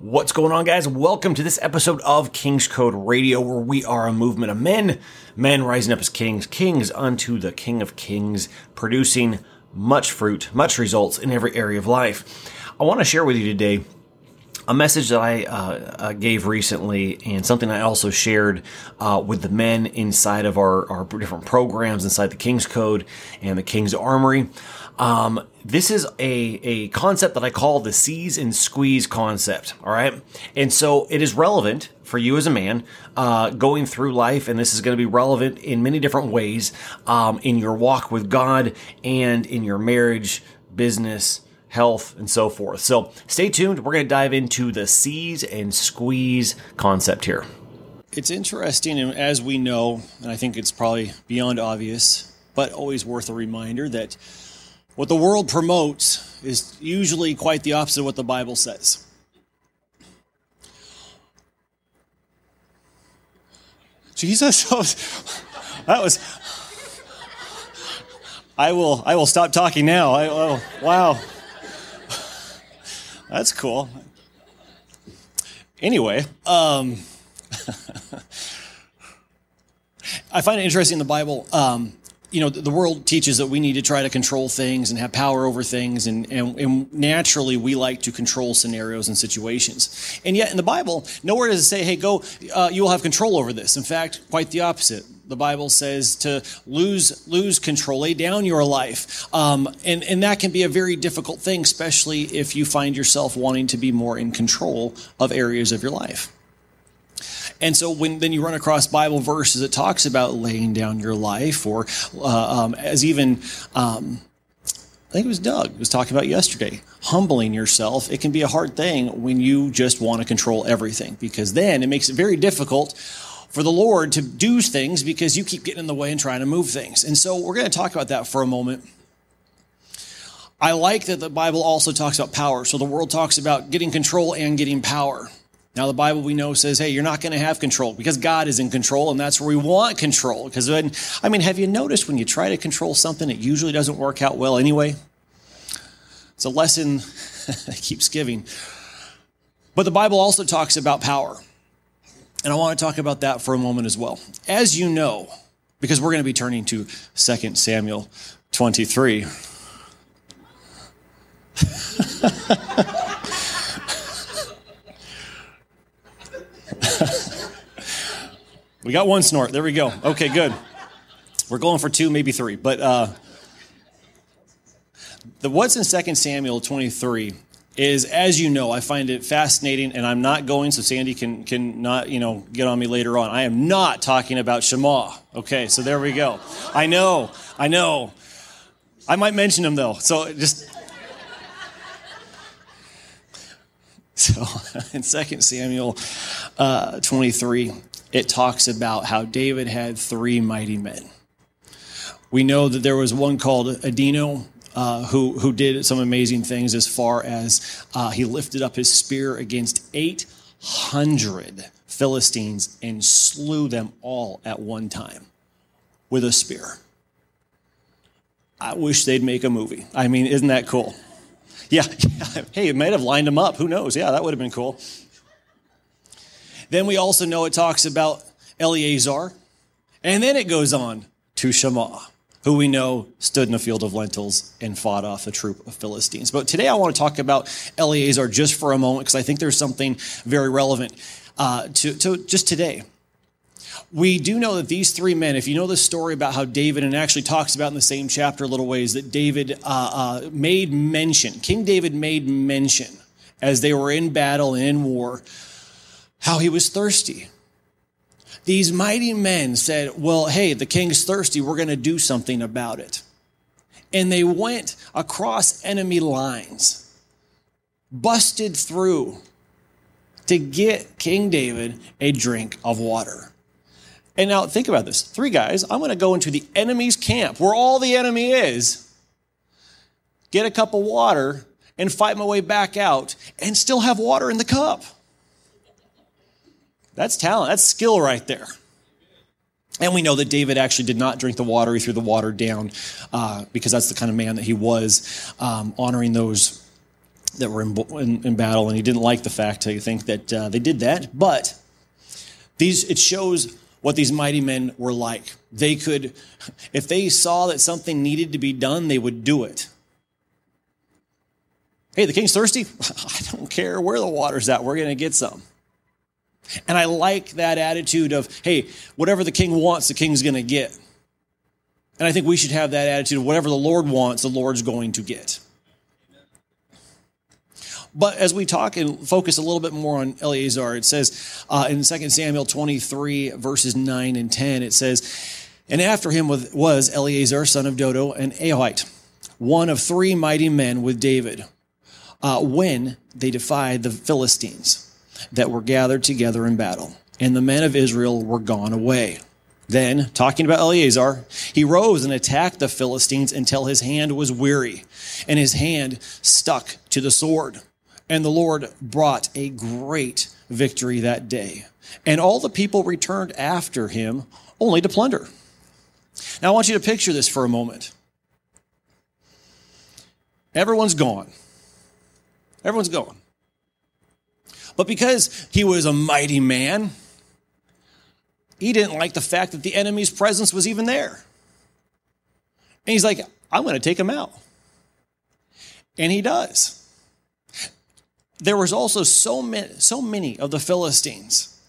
What's going on, guys? Welcome to this episode of King's Code Radio, where we are a movement of men, men rising up as kings, kings unto the King of Kings, producing much fruit, much results in every area of life. I want to share with you today a message that I uh, uh, gave recently and something I also shared uh, with the men inside of our, our different programs inside the King's Code and the King's Armory. Um, this is a, a concept that I call the seize and squeeze concept. All right. And so it is relevant for you as a man uh, going through life. And this is going to be relevant in many different ways um, in your walk with God and in your marriage, business, health, and so forth. So stay tuned. We're going to dive into the seize and squeeze concept here. It's interesting, and as we know, and I think it's probably beyond obvious, but always worth a reminder that what the world promotes is usually quite the opposite of what the Bible says. Jesus, that was. I will. I will stop talking now. I, oh, wow, that's cool. Anyway, um, I find it interesting in the Bible. Um, you know, the world teaches that we need to try to control things and have power over things, and, and, and, naturally we like to control scenarios and situations. And yet in the Bible, nowhere does it say, hey, go, uh, you will have control over this. In fact, quite the opposite. The Bible says to lose lose control, lay down your life, um, and and that can be a very difficult thing, especially if you find yourself wanting to be more in control of areas of your life. And so when then you run across Bible verses that talks about laying down your life, or uh, um, as even um, I think it was Doug was talking about yesterday, humbling yourself. It can be a hard thing when you just want to control everything because then it makes it very difficult for the Lord to do things because you keep getting in the way and trying to move things. And so we're going to talk about that for a moment. I like that the Bible also talks about power. So the world talks about getting control and getting power. Now, the Bible we know says, hey, you're not going to have control because God is in control, and that's where we want control. Because, then, I mean, have you noticed when you try to control something, it usually doesn't work out well anyway? It's a lesson that keeps giving. But the Bible also talks about power. And I want to talk about that for a moment as well. As you know, because we're going to be turning to 2 Samuel 23. we got one snort. There we go. Okay, good. We're going for two, maybe three. But uh, the what's in 2 Samuel 23 is, as you know, I find it fascinating, and I'm not going, so Sandy can can not you know get on me later on. I am not talking about Shema. Okay, so there we go. I know, I know. I might mention him though, so just So in 2 Samuel uh, 23, it talks about how David had three mighty men. We know that there was one called Adino, uh, who, who did some amazing things as far as uh, he lifted up his spear against 800 Philistines and slew them all at one time with a spear. I wish they'd make a movie. I mean, isn't that cool? Yeah, yeah. Hey, it might have lined them up. Who knows? Yeah, that would have been cool. Then we also know it talks about Eleazar. And then it goes on to Shema, who we know stood in a field of lentils and fought off a troop of Philistines. But today I want to talk about Eleazar just for a moment because I think there's something very relevant uh, to, to just today we do know that these three men, if you know the story about how David, and actually talks about in the same chapter a little ways, that David uh, uh, made mention, King David made mention as they were in battle and in war, how he was thirsty. These mighty men said, Well, hey, the king's thirsty. We're going to do something about it. And they went across enemy lines, busted through to get King David a drink of water. And now think about this three guys, I'm going to go into the enemy's camp where all the enemy is, get a cup of water, and fight my way back out and still have water in the cup. That's talent, that's skill right there. And we know that David actually did not drink the water. He threw the water down uh, because that's the kind of man that he was, um, honoring those that were in, in, in, battle, and he didn't like the fact. I think that uh, they did that, but these it shows what these mighty men were like. They could, if they saw that something needed to be done, they would do it. Hey, the king's thirsty? I don't care where the water's at, we're going to get some. And I like that attitude of, hey, whatever the king wants, the king's going to get. And I think we should have that attitude of whatever the Lord wants, the Lord's going to get. But as we talk and focus a little bit more on Eleazar, it says uh, in 2 Samuel 23, verses 9 and 10, it says, And after him was Eleazar, son of Dodo, an Ahohite, one of three mighty men with David, uh, when they defied the Philistines that were gathered together in battle. And the men of Israel were gone away. Then, talking about Eleazar, he rose and attacked the Philistines until his hand was weary, and his hand stuck to the sword. And the Lord brought a great victory that day. And all the people returned after him only to plunder. Now, I want you to picture this for a moment. Everyone's gone. Everyone's gone. But because he was a mighty man, he didn't like the fact that the enemy's presence was even there. And he's like, I'm going to take him out. And he does there was also so many, so many of the Philistines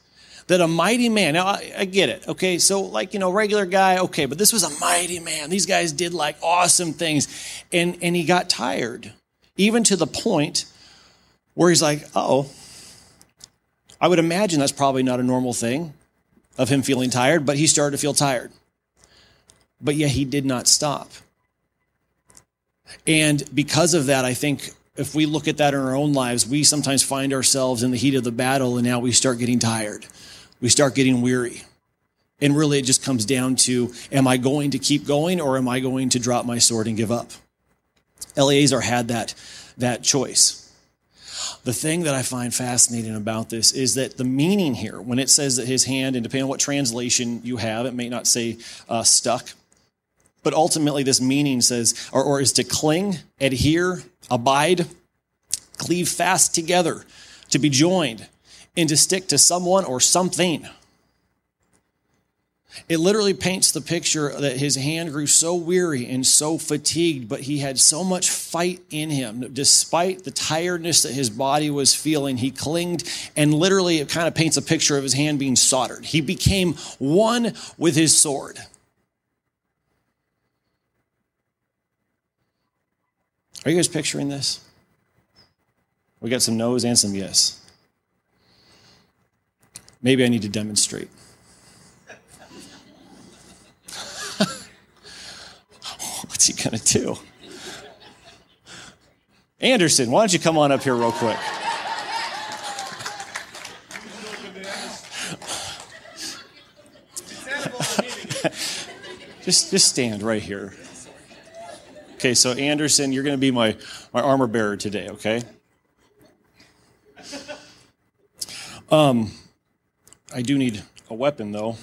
that a mighty man, now I, I, get it, okay? So, like, you know, regular guy, okay, but this was a mighty man. These guys did like awesome things. And, and he got tired, even to the point where he's like, oh, I would imagine that's probably not a normal thing of him feeling tired, but he started to feel tired. But yet he did not stop. And because of that, I think if we look at that in our own lives, we sometimes find ourselves in the heat of the battle and now we start getting tired. We start getting weary. And really, it just comes down to am I going to keep going or am I going to drop my sword and give up? Eleazar had that, that choice. The thing that I find fascinating about this is that the meaning here, when it says that his hand, and depending on what translation you have, it may not say uh, stuck, but ultimately, this meaning says, or, or is to cling, adhere, abide, cleave fast together, to be joined, and to stick to someone or something. It literally paints the picture that his hand grew so weary and so fatigued, but he had so much fight in him. Despite the tiredness that his body was feeling, he clinged, and literally it kind of paints a picture of his hand being soldered. He became one with his sword. Are you guys picturing this? We got some no's and some yes. Maybe I need to demonstrate. What's he going to do? Anderson, why don't you come on up here real quick? just, just stand right here. Okay, so Anderson, you're going to be my, my armor bearer today, okay? Um, I do need a weapon, though.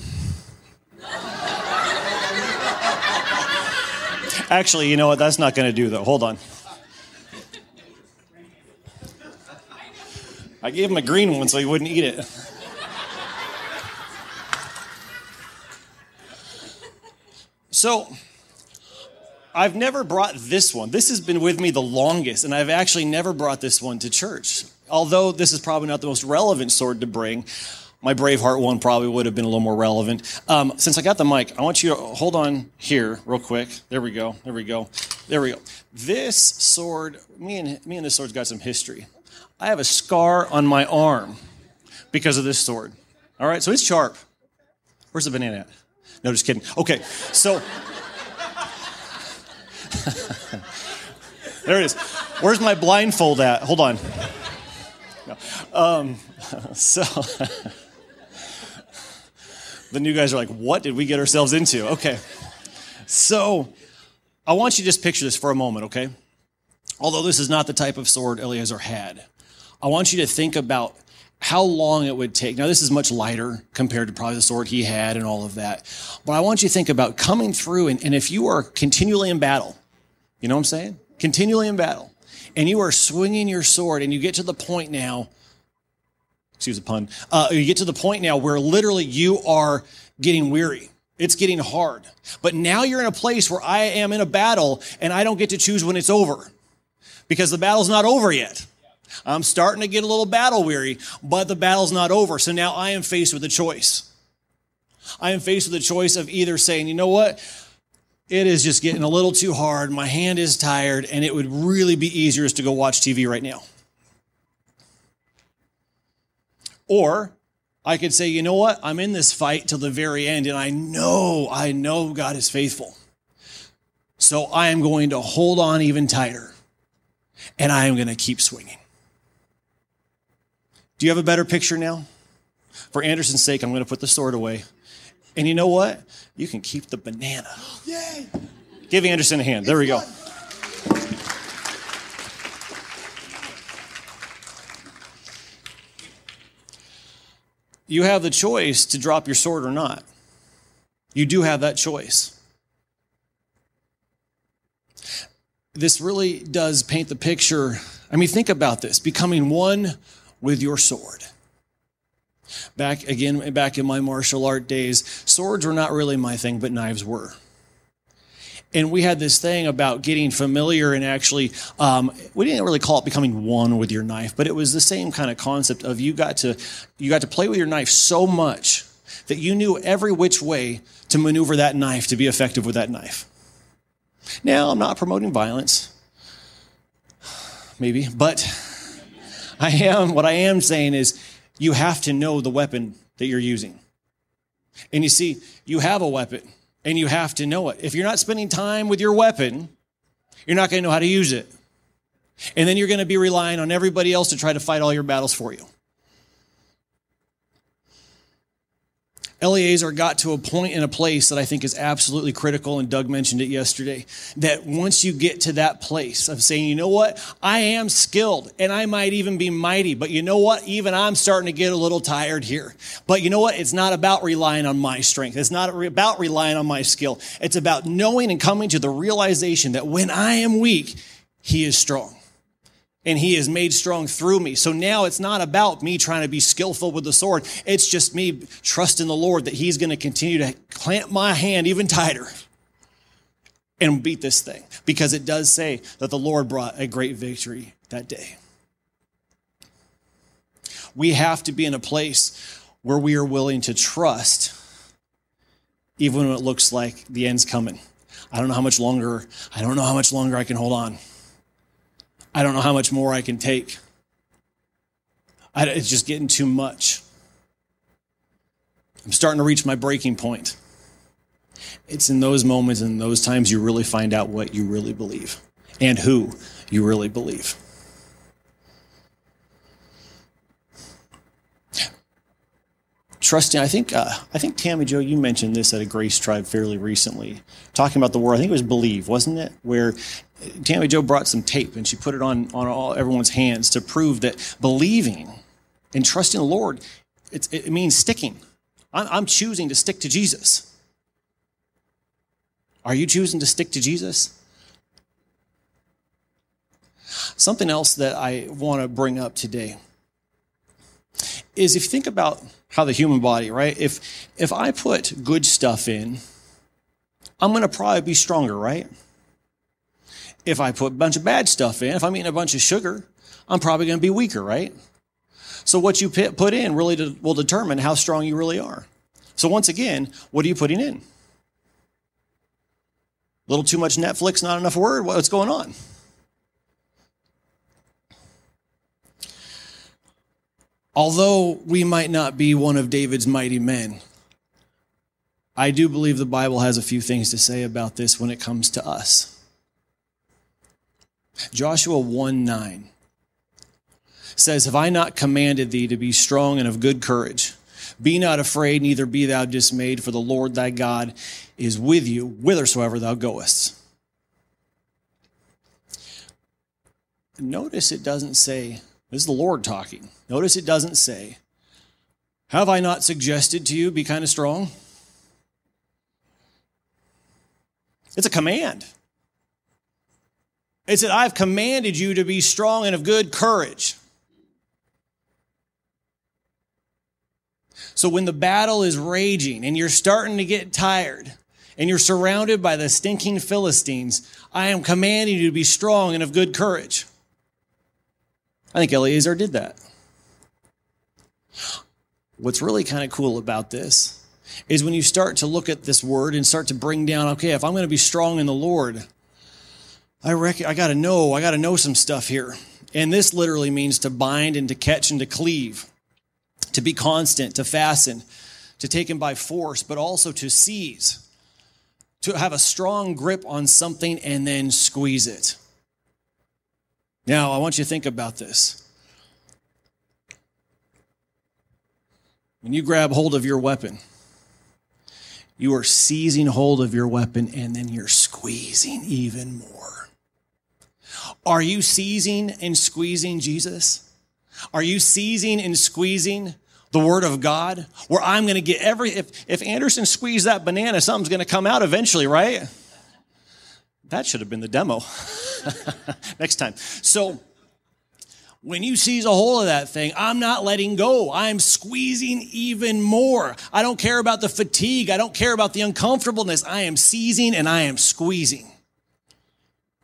Actually, you know what? That's not going to do, though. Hold on. I gave him a green one so he wouldn't eat it. So, I've never brought this one. This has been with me the longest, and I've actually never brought this one to church. Although this is probably not the most relevant sword to bring, my Braveheart one probably would have been a little more relevant. Um, since I got the mic, I want you to hold on here real quick. There we go. There we go. There we go. This sword, me and me and this sword's got some history. I have a scar on my arm because of this sword. All right, so it's sharp. Where's the banana at? No, just kidding. Okay, so there it is. Where's my blindfold at? Hold on. Um, so the new guys are like, what did we get ourselves into? Okay. So I want you to just picture this for a moment, okay? Although this is not the type of sword Eleazar had, I want you to think about how long it would take. Now, this is much lighter compared to probably the sword he had and all of that. But I want you to think about coming through, and, and if you are continually in battle, you know what I'm saying? Continually in battle. and you are swinging your sword, and you get to the point now, excuse the pun, uh, you get to the point now where literally you are getting weary. It's getting hard. But now you're in a place where I am in a battle and I don't get to choose when it's over because the battle's not over yet. I'm starting to get a little battle weary, but the battle's not over. So now I am faced with a choice. I am faced with a choice of either saying, you know what? It is just getting a little too hard. My hand is tired, and it would really be easier just to go watch TV right now. Or I could say, you know what? I'm in this fight till the very end, and I know, I know God is faithful. So I am going to hold on even tighter, and I am going to keep swinging. Do you have a better picture now? For Anderson's sake, I'm going to put the sword away. And you know what? You can keep the banana. Yay! Give Anderson a hand. There we go. you have the choice to drop your sword or not. You do have that choice. This really does paint the picture. I mean, think about this becoming one with your sword. Back again, back in my martial art days, swords were not really my thing, but knives were. And we had this thing about getting familiar and actually um, we didn't really call it becoming one with your knife but it was the same kind of concept of you got to you got to play with your knife so much that you knew every which way to maneuver that knife to be effective with that knife. Now i'm not promoting violence. Maybe but i am what i am saying is you have to know the weapon that you're using and you see you have a weapon and you have to know it. If you're not spending time with your weapon, you're not going to know how to use it. And then you're going to be relying on everybody else to try to fight all your battles for you. Eleazar got to a point in a place that I think is absolutely critical, and Doug mentioned it yesterday. That once you get to that place of saying, you know what, I am skilled and I might even be mighty, but you know what, even I'm starting to get a little tired here. But you know what, it's not about relying on my strength, it's not about relying on my skill. It's about knowing and coming to the realization that when I am weak, He is strong and he is made strong through me. So now it's not about me trying to be skillful with the sword. It's just me trusting the Lord that he's going to continue to clamp my hand even tighter and beat this thing because it does say that the Lord brought a great victory that day. We have to be in a place where we are willing to trust even when it looks like the end's coming. I don't know how much longer, I don't know how much longer I can hold on. I don't know how much more I can take. I, it's just getting too much. I'm starting to reach my breaking point. It's in those moments and those times you really find out what you really believe and who you really believe. Trusting. I think uh, I think Tammy Joe, you mentioned this at a Grace Tribe fairly recently, talking about the war. I think it was believe, wasn't it? Where Tammy Joe brought some tape and she put it on on all everyone's hands to prove that believing and trusting the Lord, it means sticking. I'm, I'm choosing to stick to Jesus. Are you choosing to stick to Jesus? Something else that I want to bring up today is if you think about how the human body, right? If if I put good stuff in, I'm to probably be stronger, right? If I put a bunch of bad stuff in, if I'm eating a bunch of sugar, I'm probably to be weaker, right? So what you put in really will determine how strong you really are. So once again, what are you putting in? A little too much Netflix, not enough word. What's going on? Although we might not be one of David's mighty men, I do believe the Bible has a few things to say about this when it comes to us. Joshua 1 9 says, Have I not commanded thee to be strong and of good courage? Be not afraid, neither be thou dismayed, for the Lord thy God is with you whithersoever thou goest. Notice it doesn't say, this is the Lord talking. Notice it doesn't say, Have I not suggested to you be kind of strong? It's a command. It said, I've commanded you to be strong and of good courage. So when the battle is raging and you're starting to get tired and you're surrounded by the stinking Philistines, I am commanding you to be strong and of good courage. I think Eleazar did that. What's really kind of cool about this is when you start to look at this word and start to bring down, okay, if I'm going to be strong in the Lord, I reckon I got to know, I got to know some stuff here. And this literally means to bind and to catch and to cleave to be constant, to fasten, to take him by force, but also to seize, to have a strong grip on something and then squeeze it. Now, I want you to think about this. When you grab hold of your weapon, you are seizing hold of your weapon and then you're squeezing even more. Are you seizing and squeezing Jesus? Are you seizing and squeezing the word of God where I'm going to get every, if, if Anderson squeezed that banana, something's going to come out eventually, right? That should have been the demo next time. So when you seize a hold of that thing, I'm not letting go. I'm squeezing even more. I don't care about the fatigue. I don't care about the uncomfortableness. I am seizing and I am squeezing.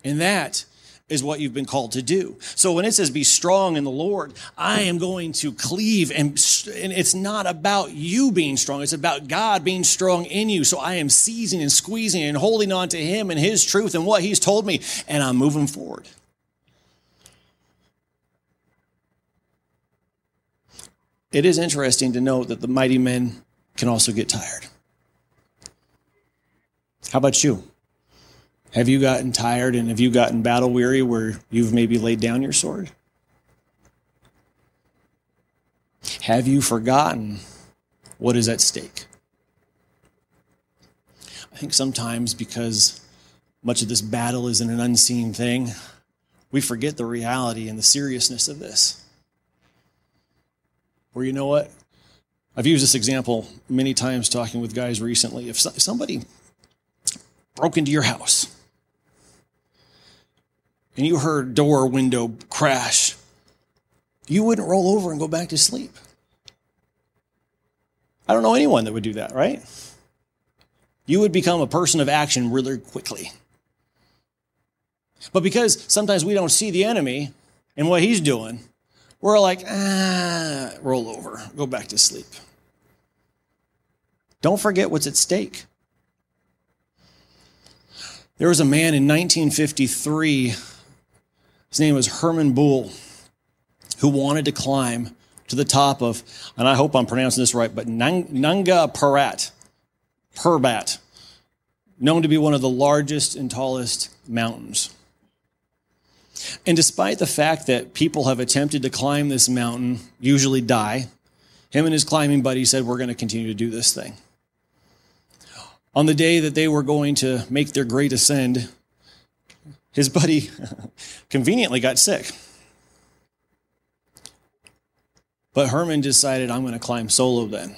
And that is what you've been called to do. So when it says be strong in the Lord, I am going to cleave and, and it's not about you being strong. It's about God being strong in you. So I am seizing and squeezing and holding on to him and his truth and what he's told me and I'm moving forward. It is interesting to note that the mighty men can also get tired. How about you? Have you gotten tired and have you gotten battle weary where you've maybe laid down your sword? Have you forgotten what is at stake? I think sometimes because much of this battle is in an unseen thing, we forget the reality and the seriousness of this. Where you know what? I've used this example many times talking with guys recently. If somebody broke into your house and you heard door window crash, you wouldn't roll over and go back to sleep. I don't know anyone that would do that, right? You would become a person of action really quickly. But because sometimes we don't see the enemy and what he's doing, we're like, ah, roll over, go back to sleep. Don't forget what's at stake. There was a man in 1953 his name was Herman Buhl, who wanted to climb to the top of, and I hope I'm pronouncing this right, but Nanga Parbat, known to be one of the largest and tallest mountains. And despite the fact that people have attempted to climb this mountain, usually die, him and his climbing buddy said, We're going to continue to do this thing. On the day that they were going to make their great ascend, his buddy conveniently got sick. But Herman decided, I'm going to climb solo then.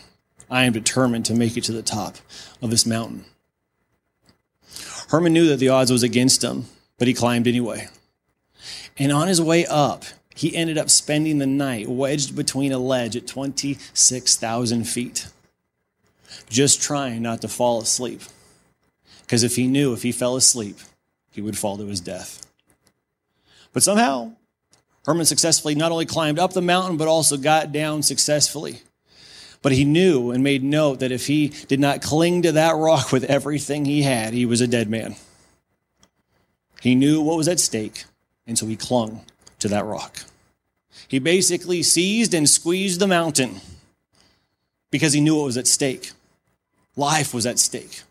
I am determined to make it to the top of this mountain. Herman knew that the odds was against him, but he climbed anyway. And on his way up, he ended up spending the night wedged between a ledge at 26,000 feet, just trying not to fall asleep. Because if he knew if he fell asleep, he would fall to his death. But somehow, Herman successfully not only climbed up the mountain, but also got down successfully. But he knew and made note that if he did not cling to that rock with everything he had, he was a dead man. He knew what was at stake, and so he clung to that rock. He basically seized and squeezed the mountain because he knew what was at stake. Life was at stake.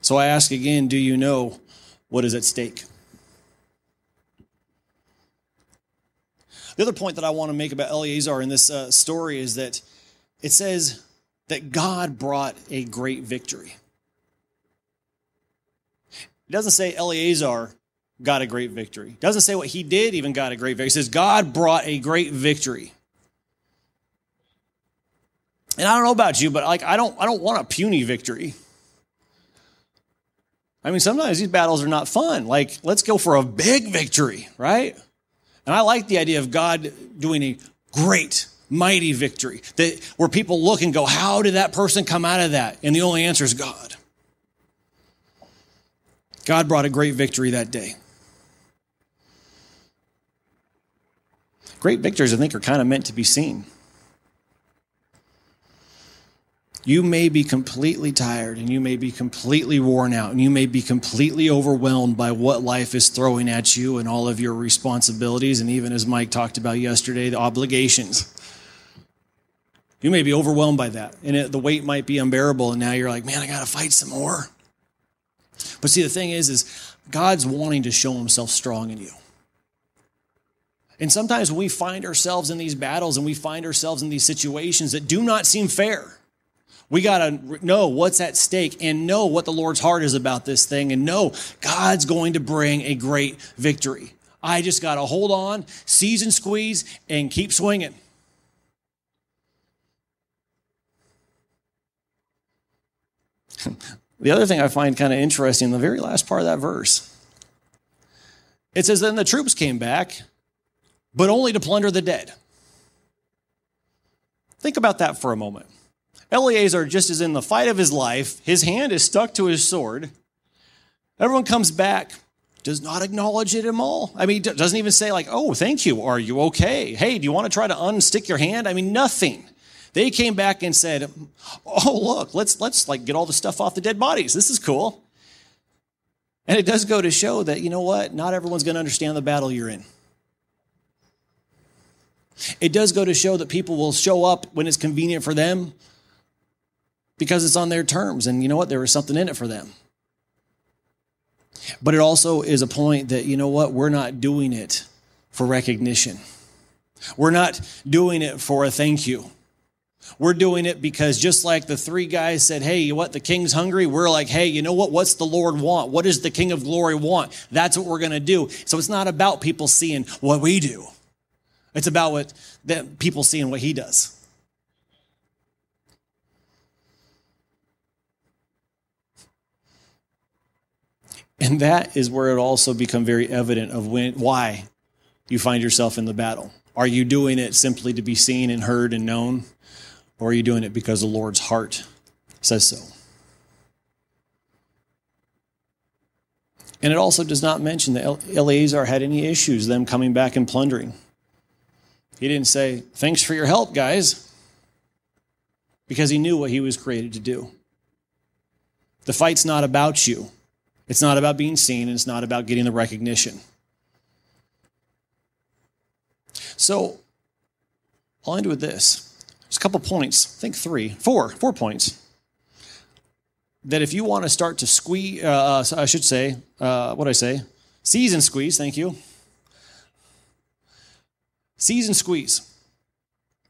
So I ask again do you know what is at stake? The other point that I want to make about Eleazar in this uh, story is that it says that God brought a great victory. It doesn't say Eleazar got a great victory. It doesn't say what he did even got a great victory. It says God brought a great victory. And I don't know about you, but like I don't I don't want a puny victory. I mean, sometimes these battles are not fun. Like, let's go for a big victory, right? And I like the idea of God doing a great, mighty victory that where people look and go, how did that person come out of that? And the only answer is God. God brought a great victory that day. Great victories, I think, are kind of meant to be seen. You may be completely tired and you may be completely worn out and you may be completely overwhelmed by what life is throwing at you and all of your responsibilities, and even as Mike talked about yesterday, the obligations. You may be overwhelmed by that, and it, the weight might be unbearable, and now you're like, man, I got to fight some more. But see, the thing is, is God's wanting to show himself strong in you. And sometimes when we find ourselves in these battles and we find ourselves in these situations that do not seem fair, we got to know what's at stake and know what the Lord's heart is about this thing and know God's going to bring a great victory. I just got to hold on, seize and squeeze, and keep swinging. the other thing I find kind of interesting, the very last part of that verse, it says, Then the troops came back but only to plunder the dead. Think about that for a moment. Eleazar just is in the fight of his life. His hand is stuck to his sword. Everyone comes back, does not acknowledge it at all. I mean, doesn't even say, like, oh, thank you. Are you okay? Hey, do you want to try to unstick your hand? I mean, nothing. They came back and said, oh, look, let's, let's like get all the stuff off the dead bodies. This is cool. And it does go to show that, you know what? Not everyone's going to understand the battle you're in. It does go to show that people will show up when it's convenient for them because it's on their terms. And you know what? There was something in it for them. But it also is a point that, you know what? We're not doing it for recognition. We're not doing it for a thank you. We're doing it because just like the three guys said, Hey, you know what? The king's hungry. We're like, Hey, you know what? What's the Lord want? What does the king of glory want? That's what we're going to do. So it's not about people seeing what we do. It's about what people seeing what he does. And that is where it also become very evident of when why you find yourself in the battle. Are you doing it simply to be seen and heard and known? Or are you doing it because the Lord's heart says so? And it also does not mention that Eleazar had any issues, them coming back and plundering. He didn't say, Thanks for your help, guys, because he knew what he was created to do. The fight's not about you, it's not about being seen, and it's not about getting the recognition. So, I'll end with this. There's a couple points, I think three, four, four points. That if you want to start to squeeze, uh, I should say, uh, what I say? Seize and squeeze, thank you. Seize and squeeze.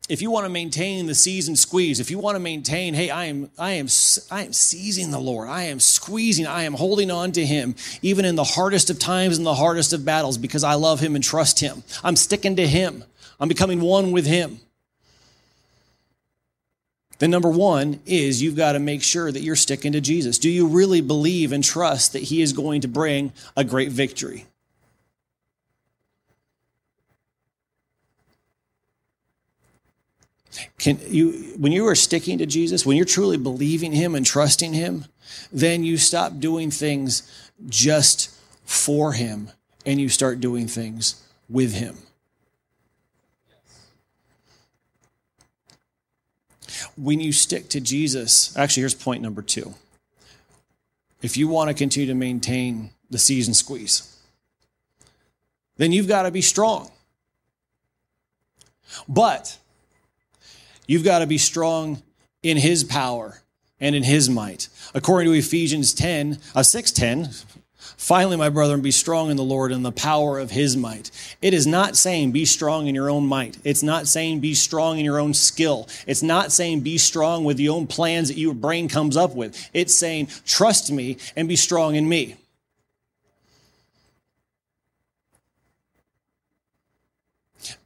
If you want to maintain the and squeeze, if you want to maintain, hey, I am, I am, I am seizing the Lord. I am squeezing. I am holding on to Him, even in the hardest of times and the hardest of battles, because I love Him and trust Him. I'm sticking to Him. I'm becoming one with Him. Then number one is you've got to make sure that you're sticking to Jesus. Do you really believe and trust that He is going to bring a great victory? Can you, when you are sticking to Jesus, when you're truly believing Him and trusting Him, then you stop doing things just for Him and you start doing things with Him. When you stick to Jesus, actually, here's point number two. If you want to continue to maintain the season squeeze, then you've got to be strong. But You've got to be strong in his power and in his might. According to Ephesians 10, uh, 6:10, finally, my brethren, be strong in the Lord and the power of his might. It is not saying be strong in your own might. It's not saying be strong in your own skill. It's not saying be strong with the own plans that your brain comes up with. It's saying trust me and be strong in me.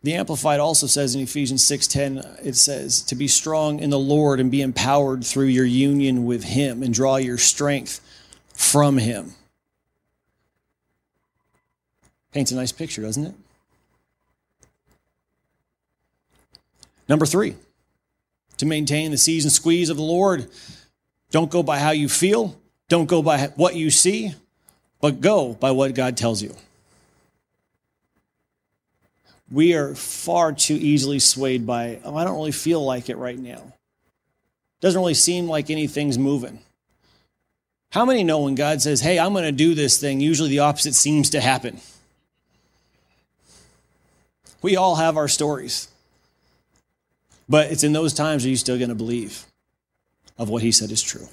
The Amplified also says in Ephesians 6:10 it says to be strong in the Lord and be empowered through your union with him and draw your strength from him. Paints a nice picture, doesn't it? Number three, to maintain the season squeeze of the Lord, don't go by how you feel, don't go by what you see, but go by what God tells you. We are far too easily swayed by, oh, I don't really feel like it right now. Doesn't really seem like anything's moving. How many know when God says, hey, I'm going to do this thing, usually the opposite seems to happen? We all have our stories. But it's in those times are you still going to believe of what he said is true?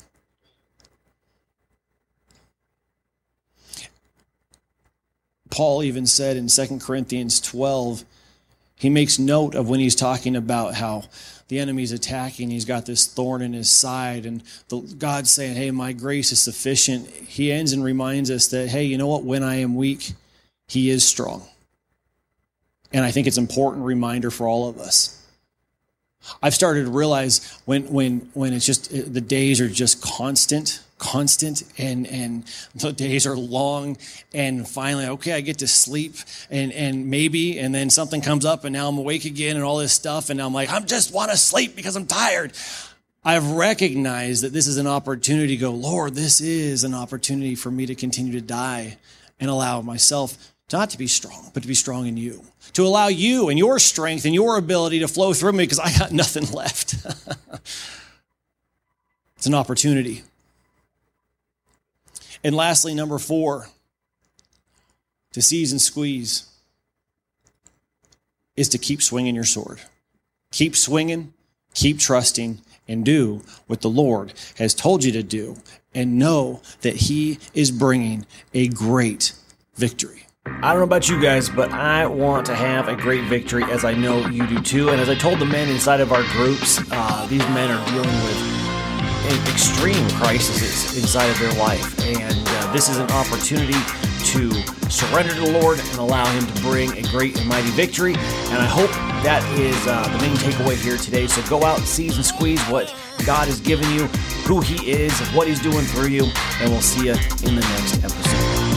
Paul even said in 2 Corinthians 12, he makes note of when he's talking about how the enemy's attacking, he's got this thorn in his side, and the, God's saying, Hey, my grace is sufficient. He ends and reminds us that, hey, you know what? When I am weak, he is strong. And I think it's an important reminder for all of us. I've started to realize when when when it's just the days are just constant, constant, and and the days are long, and finally, okay, I get to sleep, and and maybe, and then something comes up, and now I'm awake again, and all this stuff, and I'm like, I just want to sleep because I'm tired. I've recognized that this is an opportunity to go, Lord, this is an opportunity for me to continue to die and allow myself not to be strong, but to be strong in you. To allow you and your strength and your ability to flow through me because I got nothing left. it's an opportunity. And lastly, number four, to seize and squeeze is to keep swinging your sword. Keep swinging, keep trusting, and do what the Lord has told you to do, and know that He is bringing a great victory. I don't know about you guys, but I want to have a great victory, as I know you do too. And as I told the men inside of our groups, uh, these men are dealing with extreme crises inside of their life. And uh, this is an opportunity to surrender to the Lord and allow Him to bring a great and mighty victory. And I hope that is uh, the main takeaway here today. So go out, and seize and squeeze what God has given you, who He is, what He's doing through you, and we'll see you in the next episode.